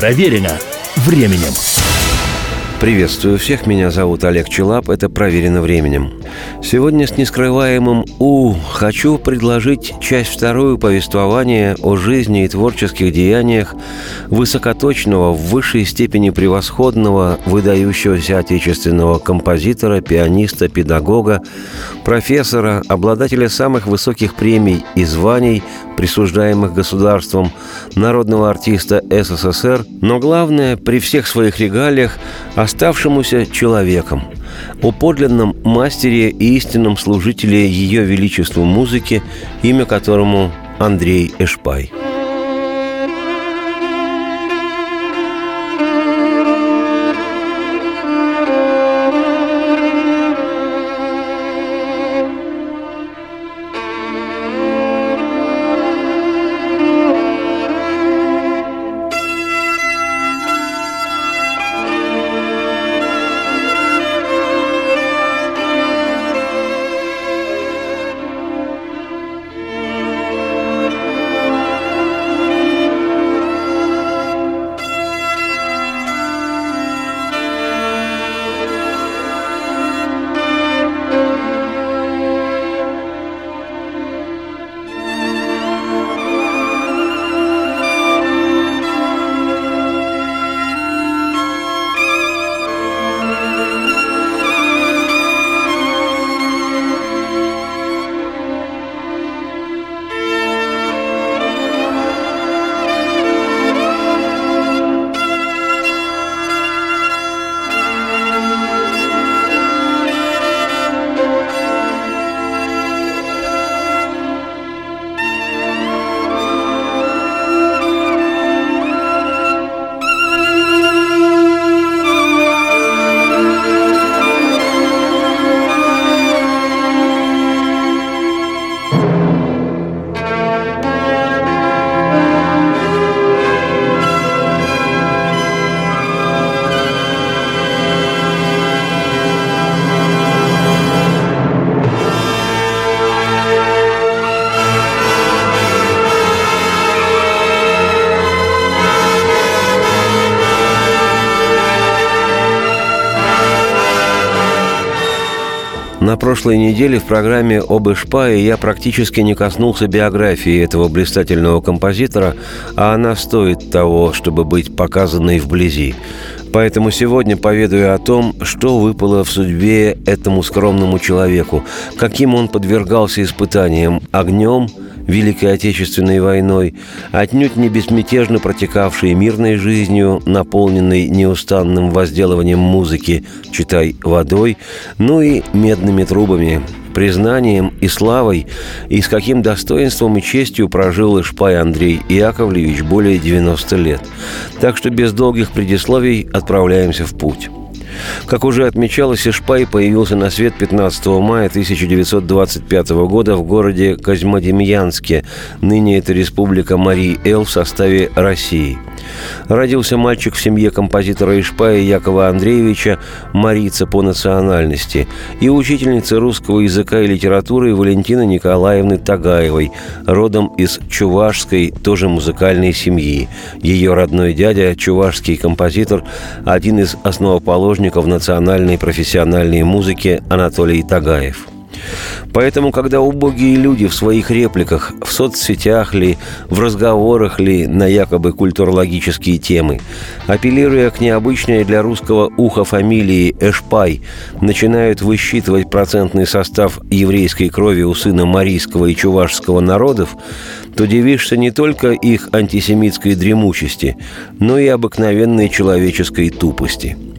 Проверено временем. Приветствую всех, меня зовут Олег Челап, это «Проверено временем». Сегодня с нескрываемым «У» хочу предложить часть вторую повествования о жизни и творческих деяниях высокоточного, в высшей степени превосходного, выдающегося отечественного композитора, пианиста, педагога, профессора, обладателя самых высоких премий и званий, присуждаемых государством, народного артиста СССР, но главное, при всех своих регалиях – оставшемуся человеком, о подлинном мастере и истинном служителе Ее Величеству музыки, имя которому Андрей Эшпай – прошлой неделе в программе об Ишпае я практически не коснулся биографии этого блистательного композитора, а она стоит того, чтобы быть показанной вблизи. Поэтому сегодня поведаю о том, что выпало в судьбе этому скромному человеку, каким он подвергался испытаниям огнем – Великой Отечественной войной, отнюдь не безмятежно протекавшей мирной жизнью, наполненной неустанным возделыванием музыки, читай водой, ну и медными трубами, признанием и славой, и с каким достоинством и честью прожил Ишпай Андрей Яковлевич более 90 лет. Так что без долгих предисловий отправляемся в путь. Как уже отмечалось, Ишпай появился на свет 15 мая 1925 года в городе Козьмодемьянске, ныне это республика Марий-Эл в составе России – Родился мальчик в семье композитора Ишпая Якова Андреевича, марица по национальности, и учительницы русского языка и литературы Валентины Николаевны Тагаевой, родом из чувашской, тоже музыкальной семьи. Ее родной дядя, чувашский композитор, один из основоположников национальной профессиональной музыки Анатолий Тагаев – Поэтому, когда убогие люди в своих репликах, в соцсетях ли, в разговорах ли на якобы культурологические темы, апеллируя к необычной для русского уха фамилии Эшпай, начинают высчитывать процентный состав еврейской крови у сына марийского и чувашского народов, то дивишься не только их антисемитской дремучести, но и обыкновенной человеческой тупости –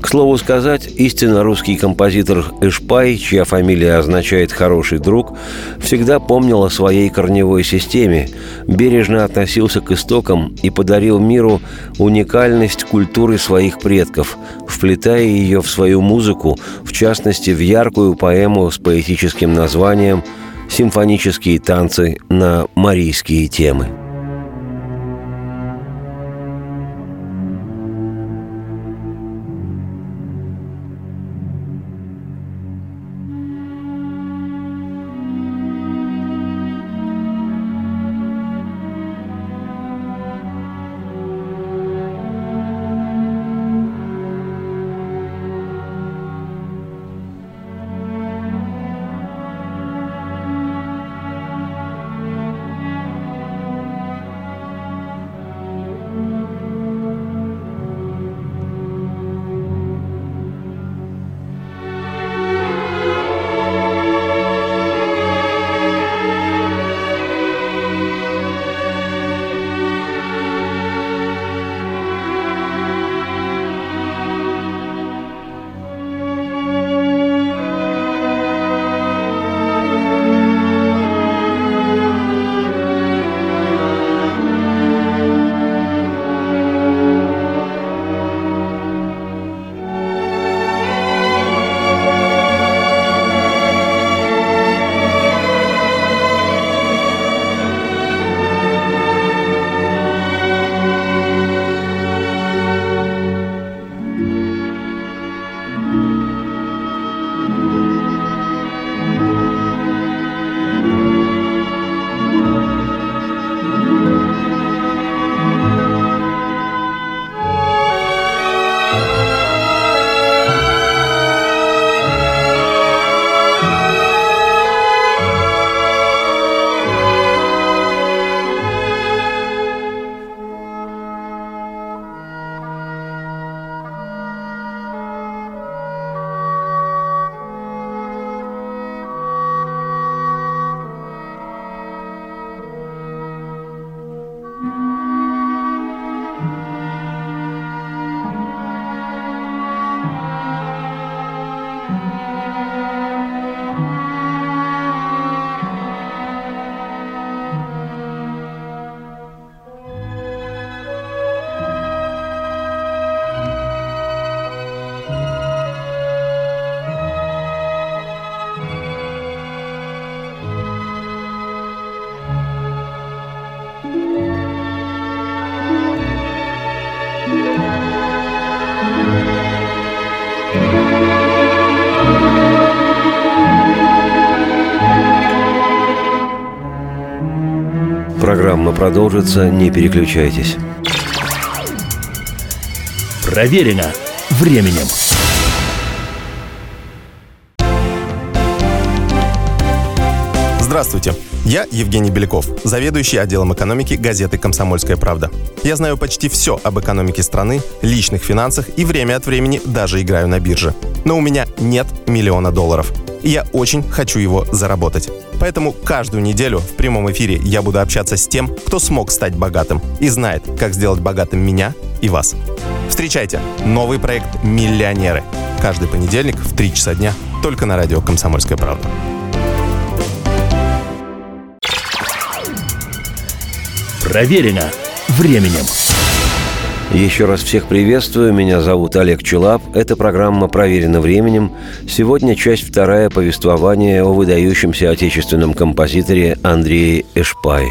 к слову сказать, истинно русский композитор Эшпай, чья фамилия означает «хороший друг», всегда помнил о своей корневой системе, бережно относился к истокам и подарил миру уникальность культуры своих предков, вплетая ее в свою музыку, в частности, в яркую поэму с поэтическим названием «Симфонические танцы на марийские темы». Продолжится, не переключайтесь. Проверено временем. Здравствуйте. Я Евгений Беляков, заведующий отделом экономики газеты «Комсомольская правда». Я знаю почти все об экономике страны, личных финансах и время от времени даже играю на бирже. Но у меня нет миллиона долларов. И я очень хочу его заработать. Поэтому каждую неделю в прямом эфире я буду общаться с тем, кто смог стать богатым и знает, как сделать богатым меня и вас. Встречайте новый проект «Миллионеры». Каждый понедельник в 3 часа дня только на радио «Комсомольская правда». Проверено временем. Еще раз всех приветствую. Меня зовут Олег Челап. Эта программа «Проверена временем». Сегодня часть вторая повествования о выдающемся отечественном композиторе Андрее Эшпае.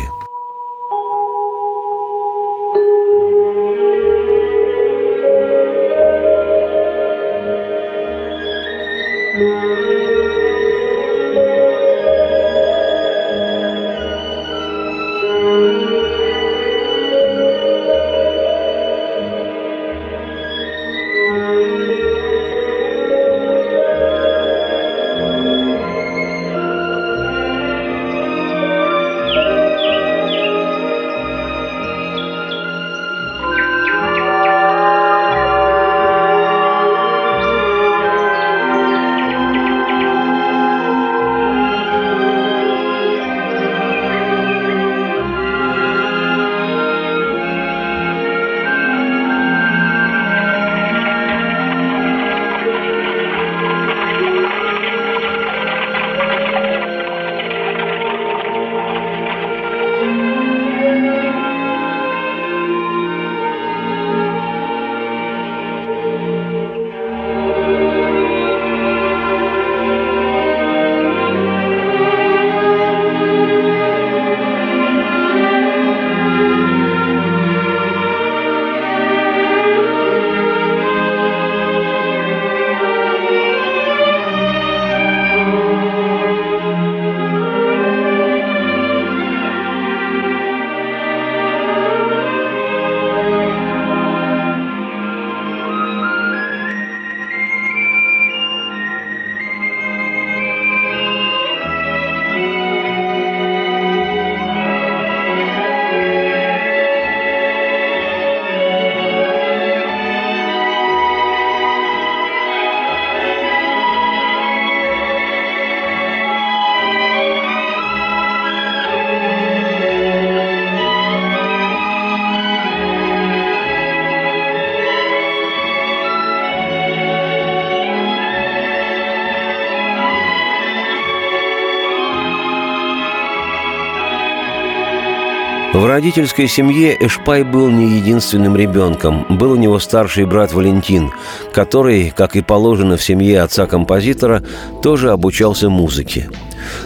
В родительской семье Эшпай был не единственным ребенком. Был у него старший брат Валентин, который, как и положено в семье отца-композитора, тоже обучался музыке.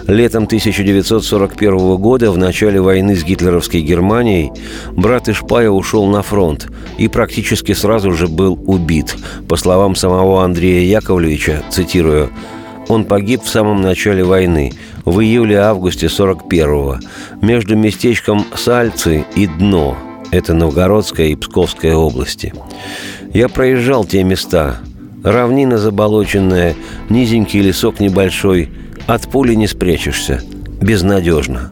Летом 1941 года, в начале войны с гитлеровской Германией, брат Ишпая ушел на фронт и практически сразу же был убит. По словам самого Андрея Яковлевича, цитирую, он погиб в самом начале войны, в июле-августе 41-го, между местечком Сальцы и Дно. Это Новгородская и Псковская области. Я проезжал те места. Равнина заболоченная, низенький лесок небольшой. От пули не спрячешься. Безнадежно.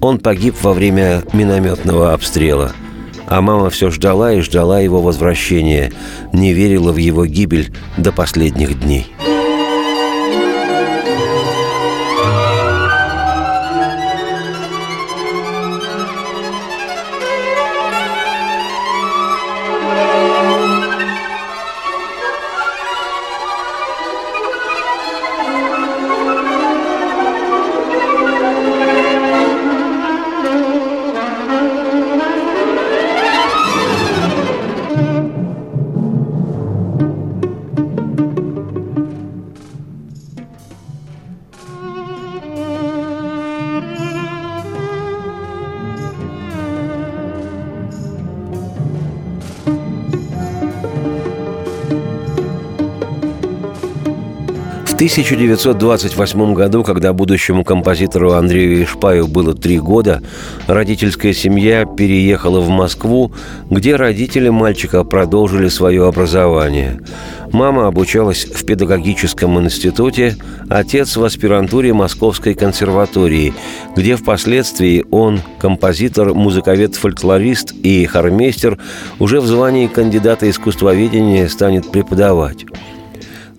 Он погиб во время минометного обстрела – а мама все ждала и ждала его возвращения, не верила в его гибель до последних дней. 1928 году, когда будущему композитору Андрею Ишпаю было три года, родительская семья переехала в Москву, где родители мальчика продолжили свое образование. Мама обучалась в педагогическом институте, отец в аспирантуре Московской консерватории, где впоследствии он, композитор, музыковед-фольклорист и хормейстер, уже в звании кандидата искусствоведения станет преподавать.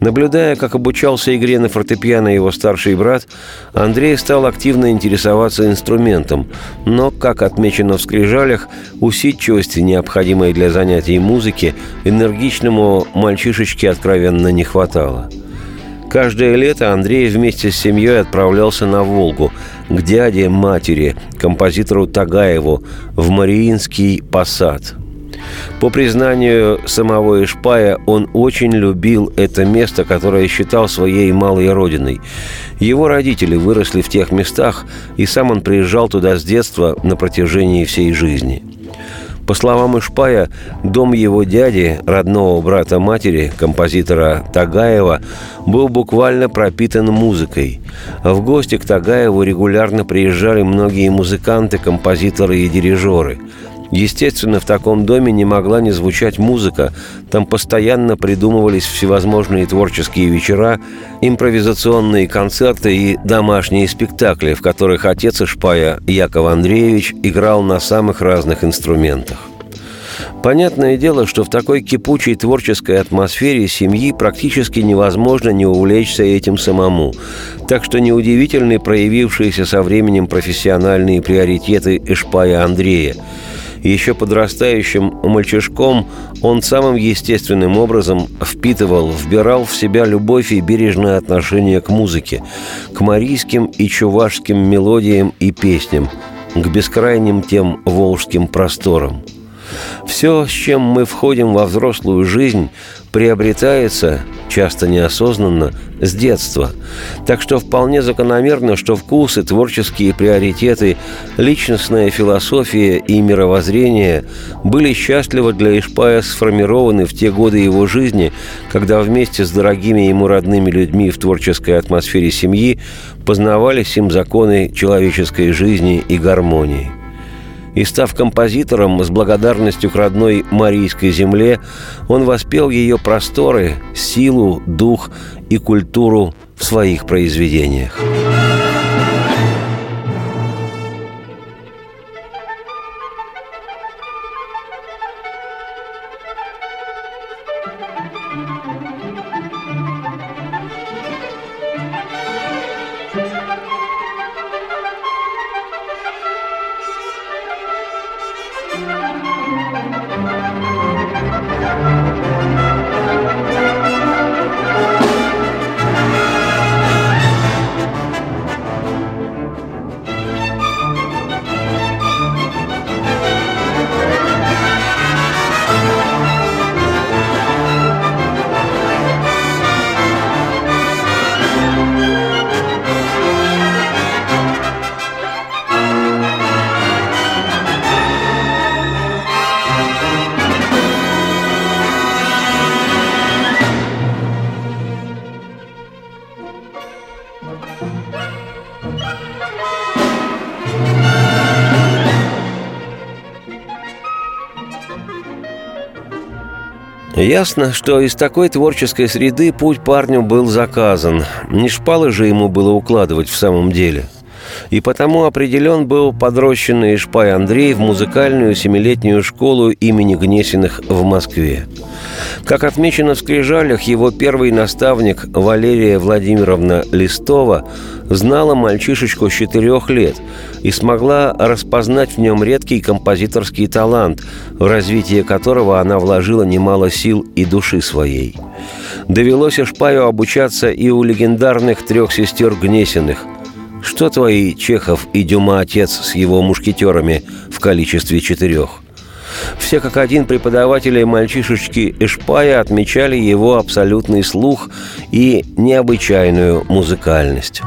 Наблюдая, как обучался игре на фортепиано его старший брат, Андрей стал активно интересоваться инструментом, но, как отмечено в скрижалях, усидчивости, необходимой для занятий музыки, энергичному мальчишечке откровенно не хватало. Каждое лето Андрей вместе с семьей отправлялся на Волгу, к дяде матери, композитору Тагаеву, в Мариинский посад – по признанию самого Ишпая, он очень любил это место, которое считал своей малой родиной. Его родители выросли в тех местах, и сам он приезжал туда с детства на протяжении всей жизни. По словам Ишпая, дом его дяди, родного брата матери, композитора Тагаева, был буквально пропитан музыкой. В гости к Тагаеву регулярно приезжали многие музыканты, композиторы и дирижеры – Естественно, в таком доме не могла не звучать музыка. Там постоянно придумывались всевозможные творческие вечера, импровизационные концерты и домашние спектакли, в которых отец Ишпая Яков Андреевич играл на самых разных инструментах. Понятное дело, что в такой кипучей творческой атмосфере семьи практически невозможно не увлечься этим самому. Так что неудивительны проявившиеся со временем профессиональные приоритеты Ишпая Андрея – еще подрастающим мальчишком он самым естественным образом впитывал, вбирал в себя любовь и бережное отношение к музыке, к марийским и чувашским мелодиям и песням, к бескрайним тем волжским просторам. Все, с чем мы входим во взрослую жизнь, приобретается, часто неосознанно, с детства. Так что вполне закономерно, что вкусы, творческие приоритеты, личностная философия и мировоззрение были счастливо для Ишпая сформированы в те годы его жизни, когда вместе с дорогими ему родными людьми в творческой атмосфере семьи познавались им законы человеческой жизни и гармонии – и став композитором с благодарностью к родной Марийской земле, он воспел ее просторы, силу, дух и культуру в своих произведениях. Ясно, что из такой творческой среды путь парню был заказан. Не шпалы же ему было укладывать в самом деле. И потому определен был подрощенный Шпай Андрей в музыкальную семилетнюю школу имени Гнесиных в Москве. Как отмечено в скрижалях, его первый наставник Валерия Владимировна Листова знала мальчишечку с четырех лет и смогла распознать в нем редкий композиторский талант, в развитие которого она вложила немало сил и души своей. Довелось Шпаю обучаться и у легендарных трех сестер Гнесиных. Что твои Чехов и Дюма отец с его мушкетерами в количестве четырех? Все как один преподаватели мальчишечки Эшпая отмечали его абсолютный слух и необычайную музыкальность.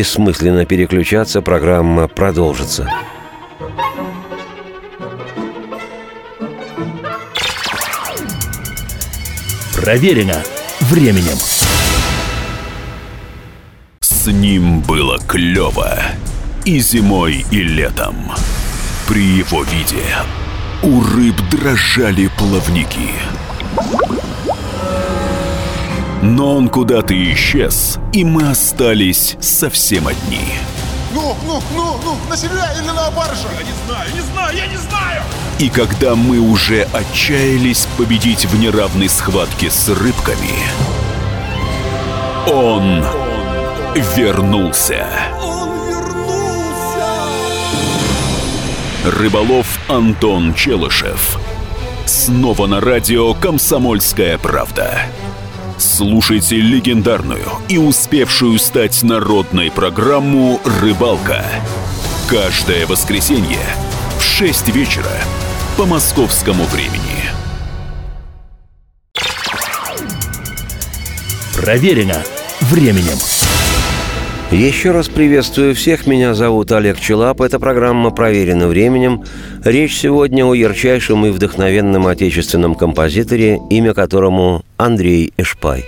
Бессмысленно переключаться, программа продолжится. Проверено временем. С ним было клево и зимой, и летом. При его виде у рыб дрожали плавники. Но он куда-то исчез, и мы остались совсем одни. Ну, ну, ну, ну, на себя или на баржу? Я не знаю, не знаю, я не знаю! И когда мы уже отчаялись победить в неравной схватке с рыбками, он вернулся. Он вернулся! Рыболов Антон Челышев. Снова на радио «Комсомольская правда». Слушайте легендарную и успевшую стать народной программу «Рыбалка». Каждое воскресенье в 6 вечера по московскому времени. Проверено временем. Еще раз приветствую всех. Меня зовут Олег Челап. Эта программа проверена временем. Речь сегодня о ярчайшем и вдохновенном отечественном композиторе, имя которому Андрей Эшпай.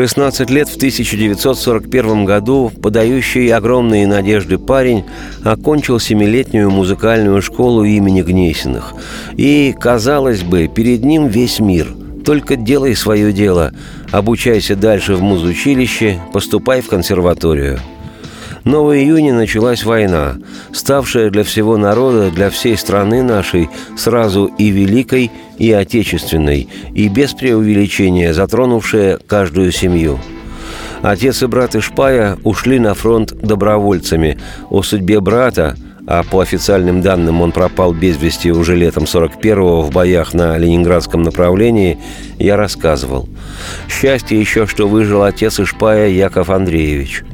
16 лет в 1941 году подающий огромные надежды парень окончил семилетнюю музыкальную школу имени Гнесиных. И, казалось бы, перед ним весь мир. Только делай свое дело, обучайся дальше в музучилище, поступай в консерваторию. Но в началась война, ставшая для всего народа, для всей страны нашей сразу и великой, и отечественной, и без преувеличения затронувшая каждую семью. Отец и брат Ишпая ушли на фронт добровольцами. О судьбе брата, а по официальным данным он пропал без вести уже летом 41-го в боях на Ленинградском направлении, я рассказывал. Счастье еще, что выжил отец Ишпая Яков Андреевич –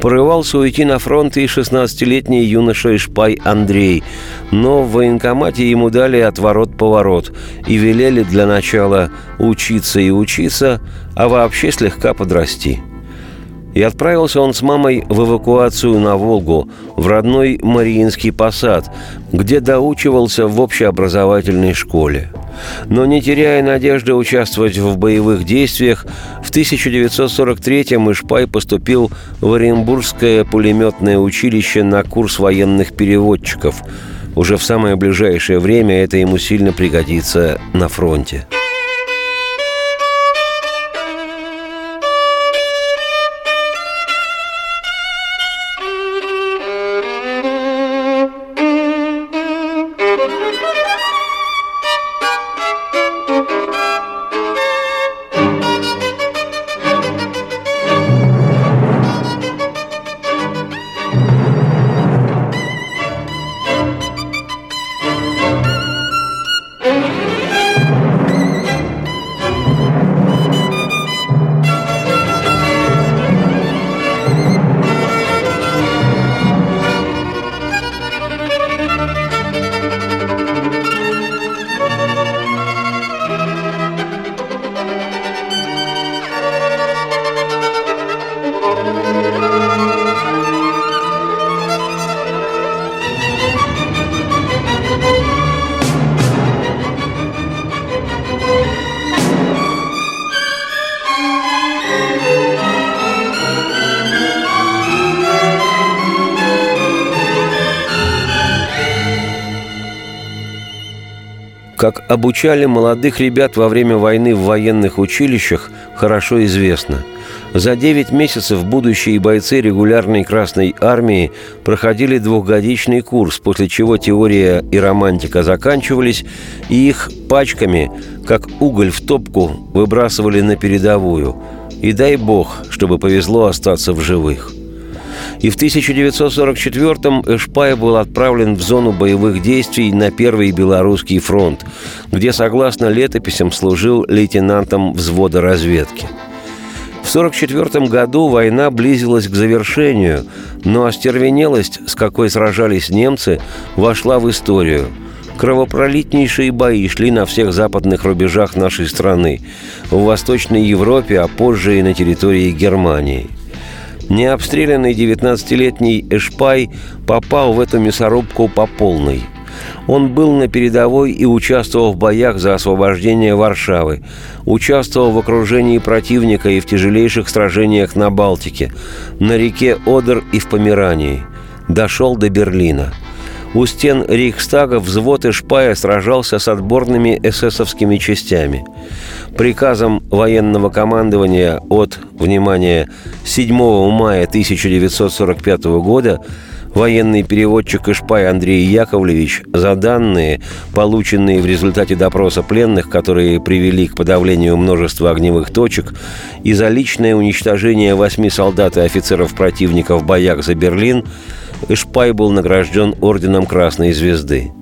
Порывался уйти на фронт и 16-летний юноша Ишпай Андрей, но в военкомате ему дали отворот-поворот и велели для начала учиться и учиться, а вообще слегка подрасти. И отправился он с мамой в эвакуацию на Волгу, в родной Мариинский посад, где доучивался в общеобразовательной школе – но не теряя надежды участвовать в боевых действиях, в 1943-м Ишпай поступил в Оренбургское пулеметное училище на курс военных переводчиков. Уже в самое ближайшее время это ему сильно пригодится на фронте. Обучали молодых ребят во время войны в военных училищах, хорошо известно. За 9 месяцев будущие бойцы регулярной Красной Армии проходили двухгодичный курс, после чего теория и романтика заканчивались, и их пачками, как уголь в топку, выбрасывали на передовую. И дай бог, чтобы повезло остаться в живых – и в 1944-м Эшпай был отправлен в зону боевых действий на Первый Белорусский фронт, где, согласно летописям, служил лейтенантом взвода разведки. В 1944 году война близилась к завершению, но остервенелость, с какой сражались немцы, вошла в историю – Кровопролитнейшие бои шли на всех западных рубежах нашей страны, в Восточной Европе, а позже и на территории Германии – Необстрелянный 19-летний Эшпай попал в эту мясорубку по полной. Он был на передовой и участвовал в боях за освобождение Варшавы, участвовал в окружении противника и в тяжелейших сражениях на Балтике, на реке Одер и в Померании. Дошел до Берлина – у стен Рейхстага взвод Ишпая сражался с отборными эсэсовскими частями. Приказом военного командования от, внимания 7 мая 1945 года военный переводчик Ишпай Андрей Яковлевич за данные, полученные в результате допроса пленных, которые привели к подавлению множества огневых точек, и за личное уничтожение восьми солдат и офицеров противника в боях за Берлин – Ишпай был награжден Орденом Красной Звезды.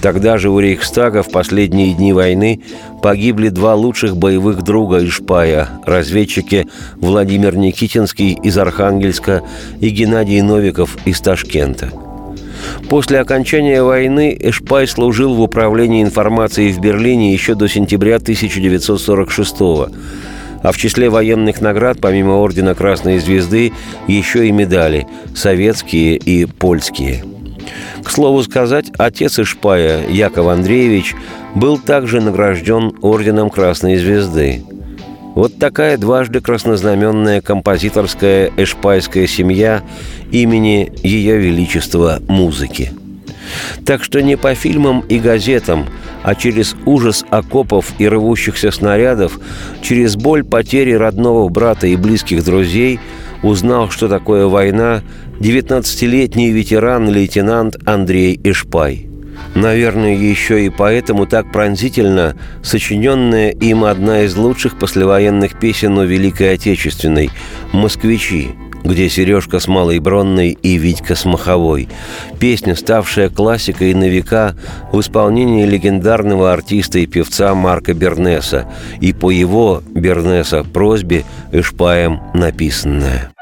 Тогда же у Рейхстага в последние дни войны погибли два лучших боевых друга Ишпая – разведчики Владимир Никитинский из Архангельска и Геннадий Новиков из Ташкента. После окончания войны Эшпай служил в управлении информацией в Берлине еще до сентября 1946 года а в числе военных наград, помимо Ордена Красной Звезды, еще и медали – советские и польские. К слову сказать, отец Ишпая, Яков Андреевич, был также награжден Орденом Красной Звезды. Вот такая дважды краснознаменная композиторская эшпайская семья имени Ее Величества музыки – так что не по фильмам и газетам, а через ужас окопов и рвущихся снарядов, через боль потери родного брата и близких друзей узнал, что такое война, 19-летний ветеран-лейтенант Андрей Ишпай. Наверное, еще и поэтому так пронзительно сочиненная им одна из лучших послевоенных песен о Великой Отечественной «Москвичи», где Сережка с Малой Бронной и Витька с Маховой. Песня, ставшая классикой на века в исполнении легендарного артиста и певца Марка Бернеса и по его, Бернеса, просьбе Эшпаем написанная.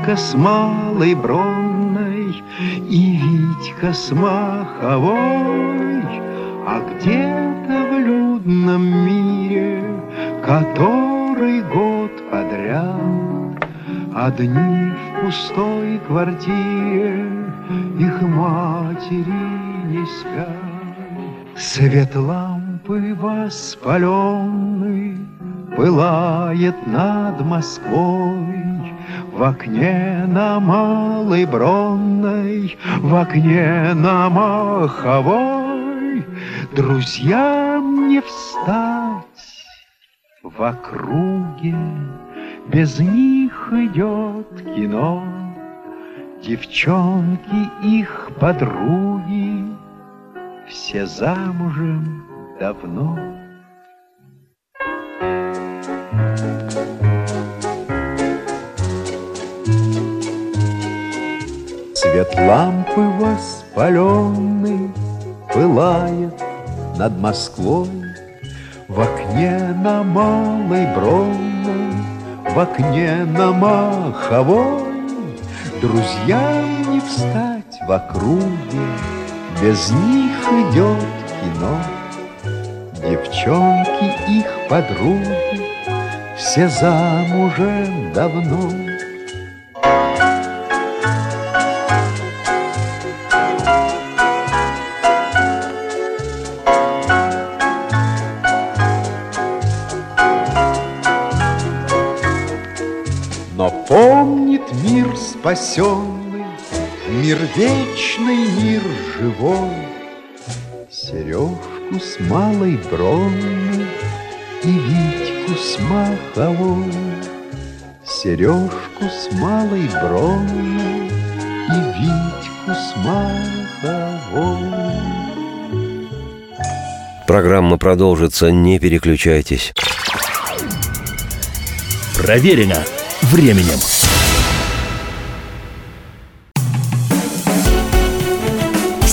Сережка с малой бронной И Витька с маховой. А где-то в людном мире Который год подряд Одни в пустой квартире Их матери не спят. Свет лампы воспаленный Пылает над Москвой В окне на Малой Бронной В окне на Маховой Друзьям не встать В округе Без них идет кино Девчонки их подруги все замужем давно. Свет лампы воспаленный пылает над Москвой, В окне на Малой Бронной, в окне на Маховой, Друзьям не встать в округе, без них идет кино. Девчонки их подруги Все замужем давно спасенный, Мир вечный, мир живой, Сережку с малой бронной И Витьку с маховой. Сережку с малой бронной И Витьку с маховой. Программа продолжится, не переключайтесь. Проверено временем.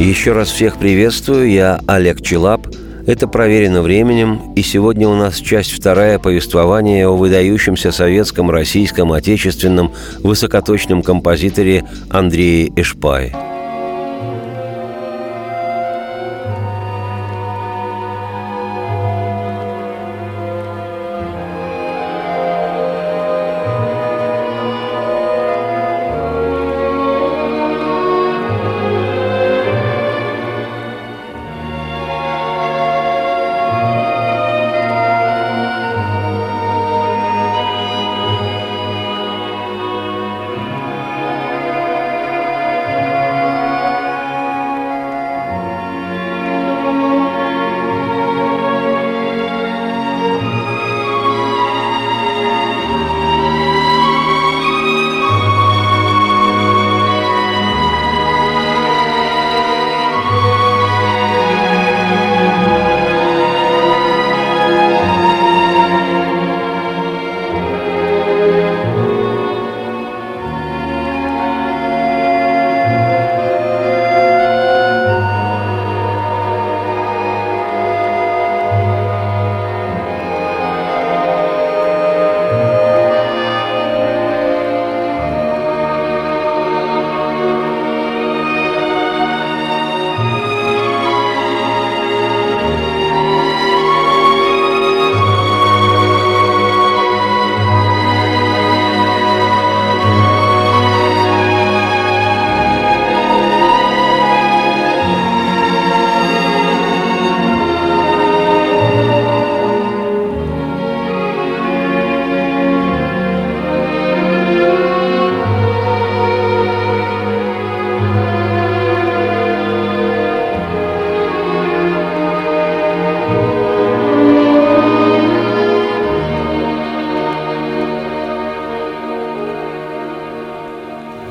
Еще раз всех приветствую, я Олег Челап. Это «Проверено временем», и сегодня у нас часть вторая повествования о выдающемся советском, российском, отечественном высокоточном композиторе Андрее Эшпае.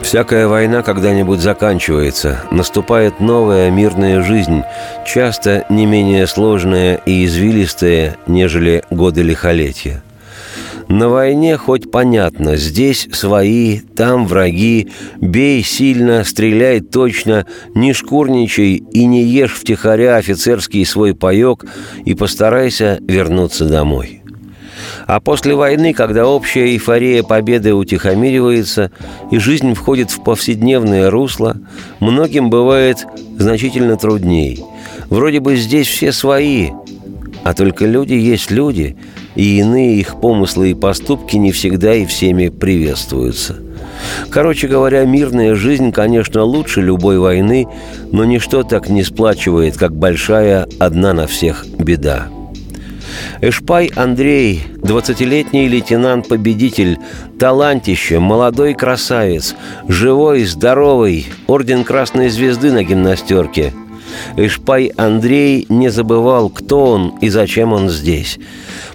Всякая война когда-нибудь заканчивается, наступает новая мирная жизнь, часто не менее сложная и извилистая, нежели годы лихолетия. На войне хоть понятно, здесь свои, там враги, бей сильно, стреляй точно, не шкурничай и не ешь втихаря офицерский свой паек и постарайся вернуться домой. А после войны, когда общая эйфория победы утихомиривается и жизнь входит в повседневное русло, многим бывает значительно трудней. Вроде бы здесь все свои, а только люди есть люди, и иные их помыслы и поступки не всегда и всеми приветствуются. Короче говоря, мирная жизнь, конечно, лучше любой войны, но ничто так не сплачивает, как большая одна на всех беда. Эшпай Андрей, 20-летний лейтенант-победитель, талантище, молодой красавец, живой, здоровый, орден Красной Звезды на гимнастерке. Эшпай Андрей не забывал, кто он и зачем он здесь.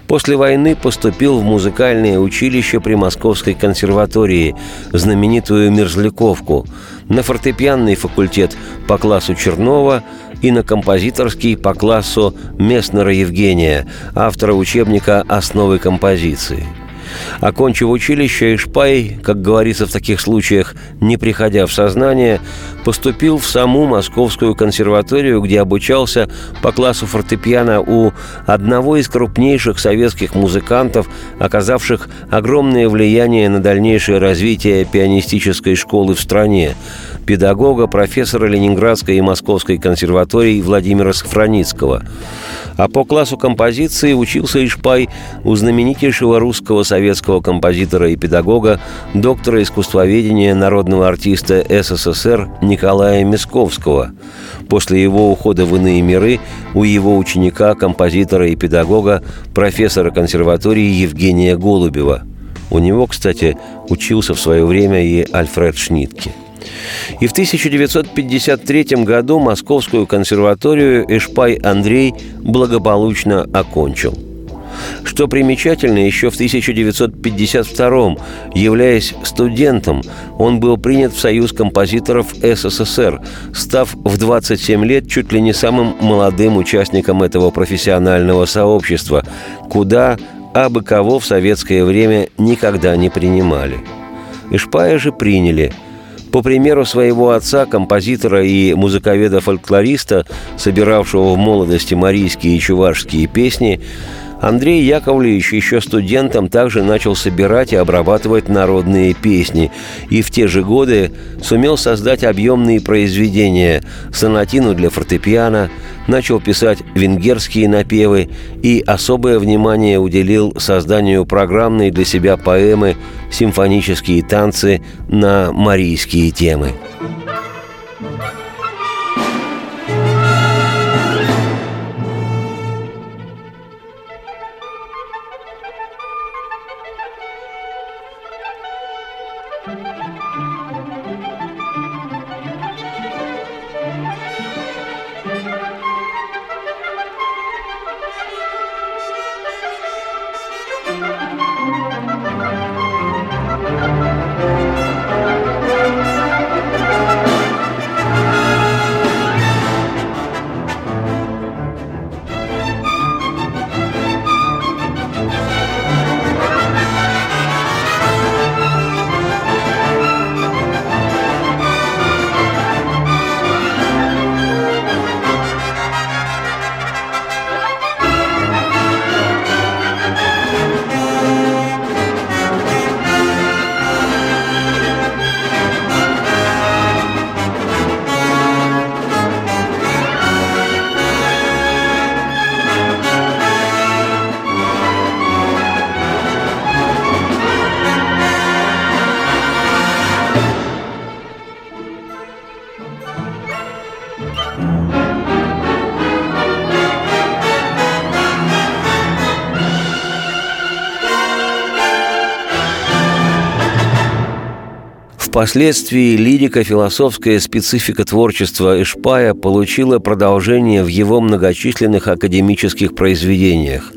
После войны поступил в музыкальное училище при Московской консерватории, знаменитую Мерзляковку, на фортепианный факультет по классу Чернова и на композиторский по классу Месснера Евгения, автора учебника «Основы композиции». Окончив училище, Ишпай, как говорится в таких случаях, не приходя в сознание, поступил в саму Московскую консерваторию, где обучался по классу фортепиано у одного из крупнейших советских музыкантов, оказавших огромное влияние на дальнейшее развитие пианистической школы в стране, педагога, профессора Ленинградской и Московской консерваторий Владимира Сафраницкого. А по классу композиции учился Ишпай у знаменитейшего русского советского композитора и педагога, доктора искусствоведения, народного артиста СССР Николая Мисковского. После его ухода в иные миры у его ученика, композитора и педагога, профессора консерватории Евгения Голубева. У него, кстати, учился в свое время и Альфред Шнитке – и в 1953 году Московскую консерваторию Эшпай Андрей благополучно окончил. Что примечательно, еще в 1952 являясь студентом, он был принят в Союз композиторов СССР, став в 27 лет чуть ли не самым молодым участником этого профессионального сообщества, куда абы кого в советское время никогда не принимали. Ишпая же приняли – по примеру своего отца, композитора и музыковеда-фольклориста, собиравшего в молодости марийские и чувашские песни, Андрей Яковлевич еще студентом также начал собирать и обрабатывать народные песни и в те же годы сумел создать объемные произведения «Сонатину для фортепиано», начал писать венгерские напевы и особое внимание уделил созданию программной для себя поэмы «Симфонические танцы» на марийские темы. Впоследствии лирико-философская специфика творчества Эшпая получила продолжение в его многочисленных академических произведениях.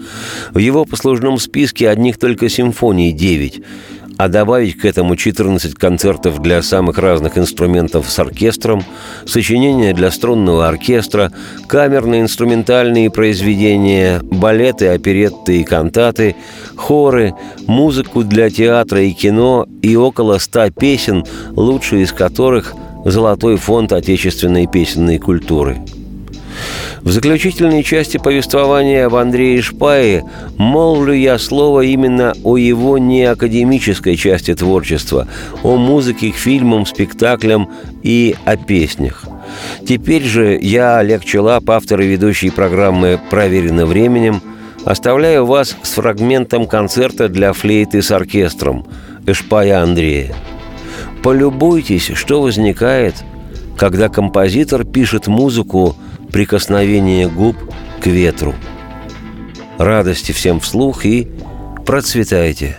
В его послужном списке одних только симфоний девять – а добавить к этому 14 концертов для самых разных инструментов с оркестром, сочинения для струнного оркестра, камерные инструментальные произведения, балеты, оперетты и кантаты, хоры, музыку для театра и кино и около ста песен, лучшие из которых – «Золотой фонд отечественной песенной культуры». В заключительной части повествования об Андрее Шпае молвлю я слово именно о его неакадемической части творчества, о музыке к фильмам, спектаклям и о песнях. Теперь же я, Олег Челап, автор и ведущий программы «Проверено временем», оставляю вас с фрагментом концерта для флейты с оркестром Эшпая Андрея. Полюбуйтесь, что возникает, когда композитор пишет музыку – прикосновение губ к ветру. Радости всем вслух и процветайте!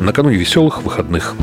накануне веселых выходных.